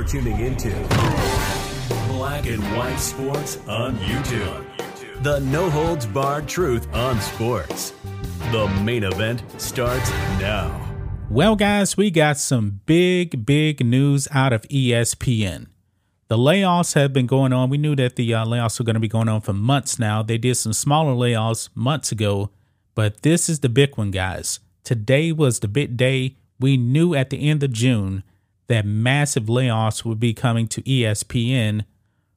You're tuning into Black and White Sports on YouTube. The no holds barred truth on sports. The main event starts now. Well, guys, we got some big, big news out of ESPN. The layoffs have been going on. We knew that the uh, layoffs were going to be going on for months now. They did some smaller layoffs months ago, but this is the big one, guys. Today was the big day. We knew at the end of June that massive layoffs would be coming to ESPN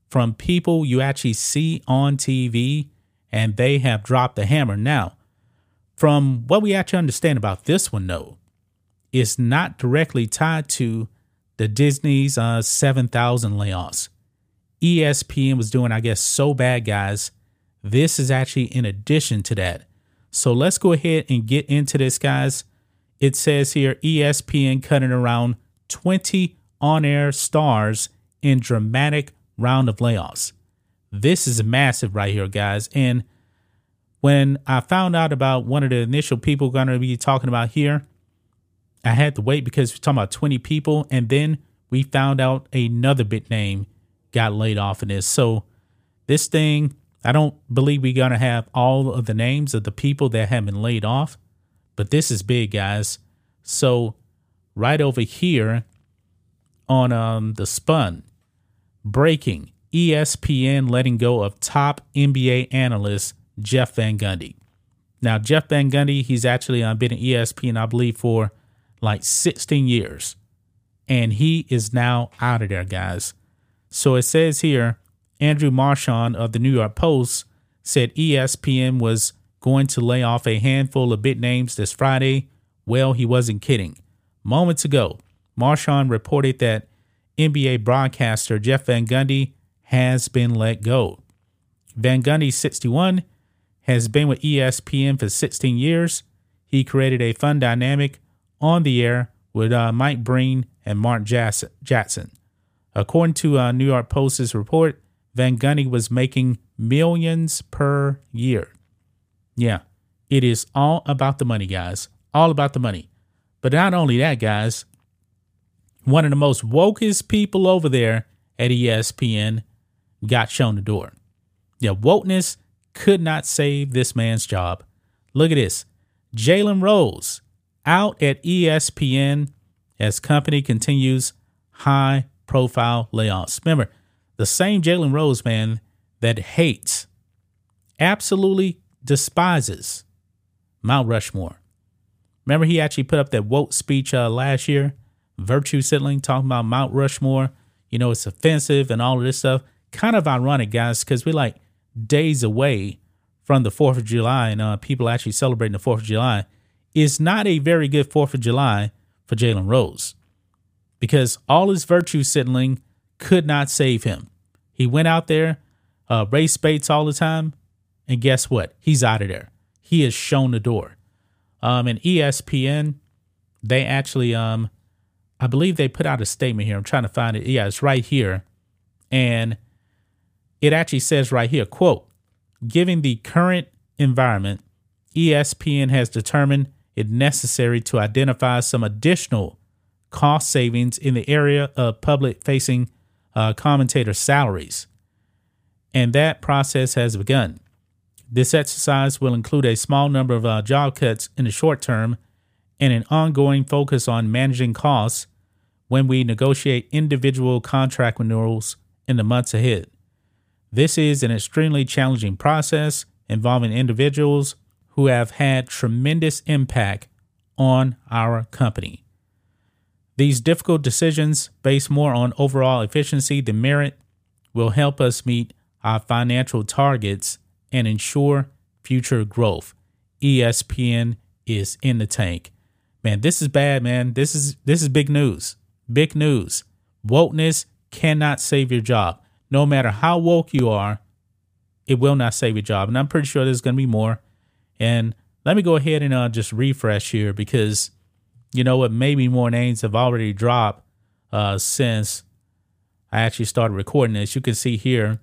from people you actually see on TV, and they have dropped the hammer. Now, from what we actually understand about this one, though, it's not directly tied to the Disney's uh, 7,000 layoffs. ESPN was doing, I guess, so bad, guys. This is actually in addition to that. So let's go ahead and get into this, guys. It says here ESPN cutting around 20 on air stars in dramatic round of layoffs. This is massive right here, guys. And when I found out about one of the initial people going to be talking about here, I had to wait because we're talking about 20 people. And then we found out another big name got laid off in this. So this thing, I don't believe we're going to have all of the names of the people that have been laid off, but this is big, guys. So right over here on um, the spun, breaking ESPN letting go of top NBA analyst Jeff Van Gundy. Now, Jeff Van Gundy, he's actually uh, been at ESPN, I believe, for like 16 years. And he is now out of there, guys. So it says here Andrew Marchand of the New York Post said ESPN was going to lay off a handful of big names this Friday. Well, he wasn't kidding. Moments ago, Marchand reported that NBA broadcaster Jeff Van Gundy has been let go. Van Gundy, 61, has been with ESPN for 16 years. He created a fun dynamic on the air with uh, Mike Breen and Mark Jackson. According to uh, New York Post's report, Van Gundy was making millions per year. Yeah, it is all about the money, guys. All about the money. But not only that, guys, one of the most wokest people over there at ESPN got shown the door. Yeah, wokeness could not save this man's job. Look at this. Jalen Rose out at ESPN as company continues high profile layoffs. Remember, the same Jalen Rose man that hates, absolutely despises Mount Rushmore. Remember, he actually put up that woke speech uh, last year, virtue signaling, talking about Mount Rushmore. You know, it's offensive and all of this stuff. Kind of ironic, guys, because we're like days away from the 4th of July and uh, people actually celebrating the 4th of July. It's not a very good 4th of July for Jalen Rose because all his virtue signaling could not save him. He went out there, uh, race baits all the time, and guess what? He's out of there. He has shown the door. Um, and ESPN, they actually, um, I believe they put out a statement here. I'm trying to find it. Yeah, it's right here. And it actually says right here, quote, given the current environment, ESPN has determined it necessary to identify some additional cost savings in the area of public facing uh, commentator salaries. And that process has begun. This exercise will include a small number of uh, job cuts in the short term and an ongoing focus on managing costs when we negotiate individual contract renewals in the months ahead. This is an extremely challenging process involving individuals who have had tremendous impact on our company. These difficult decisions, based more on overall efficiency than merit, will help us meet our financial targets and ensure future growth. ESPN is in the tank. Man, this is bad, man. This is this is big news. Big news. Wokeness cannot save your job. No matter how woke you are, it will not save your job. And I'm pretty sure there's going to be more. And let me go ahead and uh, just refresh here because you know what? Maybe more names have already dropped uh, since I actually started recording this. You can see here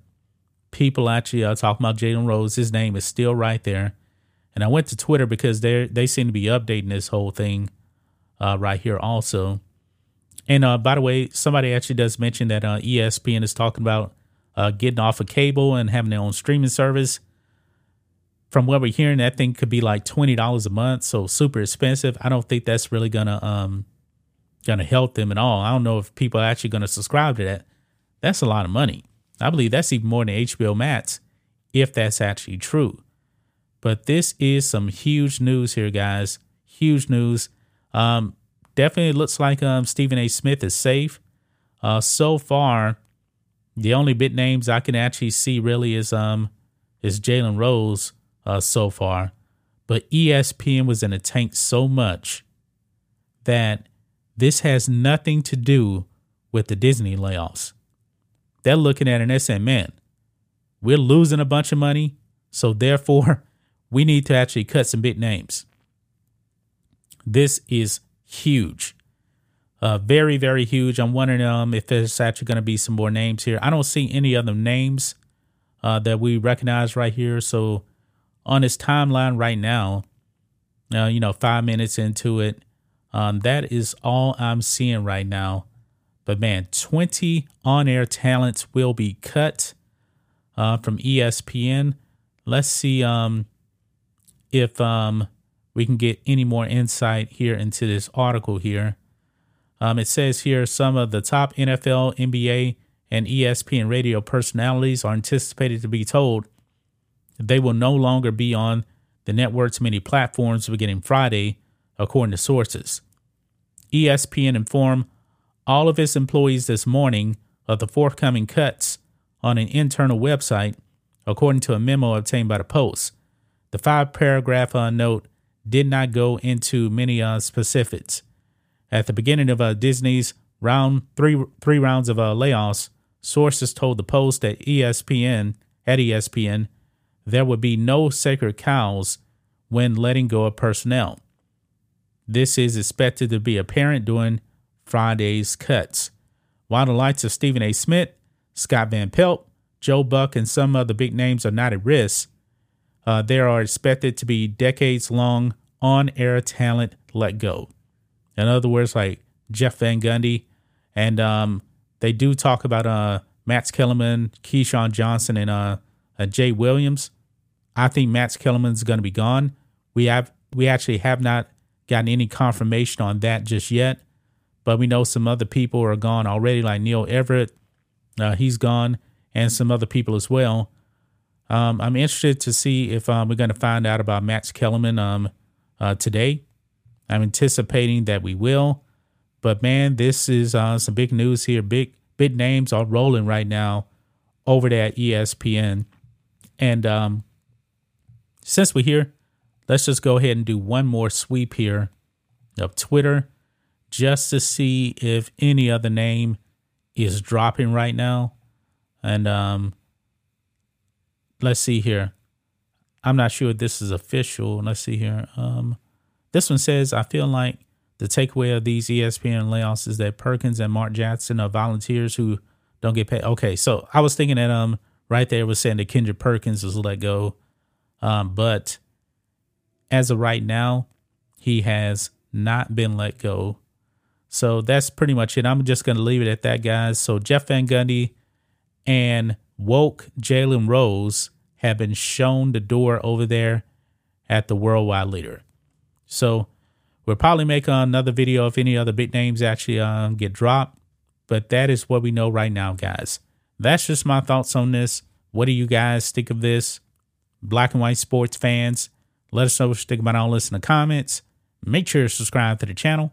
people actually are talking about Jalen Rose. His name is still right there. And I went to Twitter because they they seem to be updating this whole thing uh, right here also. And uh, by the way, somebody actually does mention that uh, ESPN is talking about uh, getting off of cable and having their own streaming service. From what we're hearing, that thing could be like twenty dollars a month, so super expensive. I don't think that's really gonna um gonna help them at all. I don't know if people are actually gonna subscribe to that. That's a lot of money. I believe that's even more than HBO Max, if that's actually true. But this is some huge news here, guys. Huge news. Um, definitely looks like um, Stephen A. Smith is safe. Uh, so far, the only bit names I can actually see really is um is Jalen Rose uh, so far, but ESPN was in the tank so much that this has nothing to do with the Disney layoffs. They're looking at it and they're saying, "Man, we're losing a bunch of money, so therefore we need to actually cut some big names." This is huge. Uh, very, very huge. I'm wondering um, if there's actually going to be some more names here. I don't see any other names uh, that we recognize right here. So on this timeline right now, uh, you know, five minutes into it, um, that is all I'm seeing right now. But man, 20 on air talents will be cut uh, from ESPN. Let's see um, if um, we can get any more insight here into this article here. Um, it says here some of the top NFL, NBA, and ESPN radio personalities are anticipated to be told they will no longer be on the network's many platforms beginning Friday, according to sources. ESPN informed all of its employees this morning of the forthcoming cuts on an internal website, according to a memo obtained by the Post. The five paragraph uh, note did not go into many uh, specifics. At the beginning of uh, Disney's round three three rounds of uh, layoffs, sources told the Post that ESPN at ESPN there would be no sacred cows when letting go of personnel. This is expected to be apparent during Friday's cuts. While the likes of Stephen A. Smith, Scott Van Pelt, Joe Buck, and some other big names are not at risk, uh, there are expected to be decades long on air talent let go. In other words, like Jeff Van Gundy, and um, they do talk about uh, Max Kellerman, Keyshawn Johnson, and uh, uh, Jay Williams. I think Max Kellerman's going to be gone. We have we actually have not gotten any confirmation on that just yet, but we know some other people are gone already, like Neil Everett. Uh, he's gone, and some other people as well. Um, I'm interested to see if um, we're going to find out about Max Kellerman um, uh, today. I'm anticipating that we will. But man, this is uh, some big news here. Big big names are rolling right now over there at ESPN. And um, since we're here, let's just go ahead and do one more sweep here of Twitter just to see if any other name is dropping right now. And um, let's see here. I'm not sure if this is official. Let's see here. Um, this one says, I feel like the takeaway of these ESPN layoffs is that Perkins and Mark Jackson are volunteers who don't get paid. Okay, so I was thinking that um right there was saying that Kendrick Perkins was let go, um, but as of right now, he has not been let go. So that's pretty much it. I'm just gonna leave it at that, guys. So Jeff Van Gundy and woke Jalen Rose have been shown the door over there at the worldwide leader. So we'll probably make another video if any other big names actually uh, get dropped. But that is what we know right now, guys. That's just my thoughts on this. What do you guys think of this? Black and white sports fans, let us know what you think about all this in the comments. Make sure to subscribe to the channel.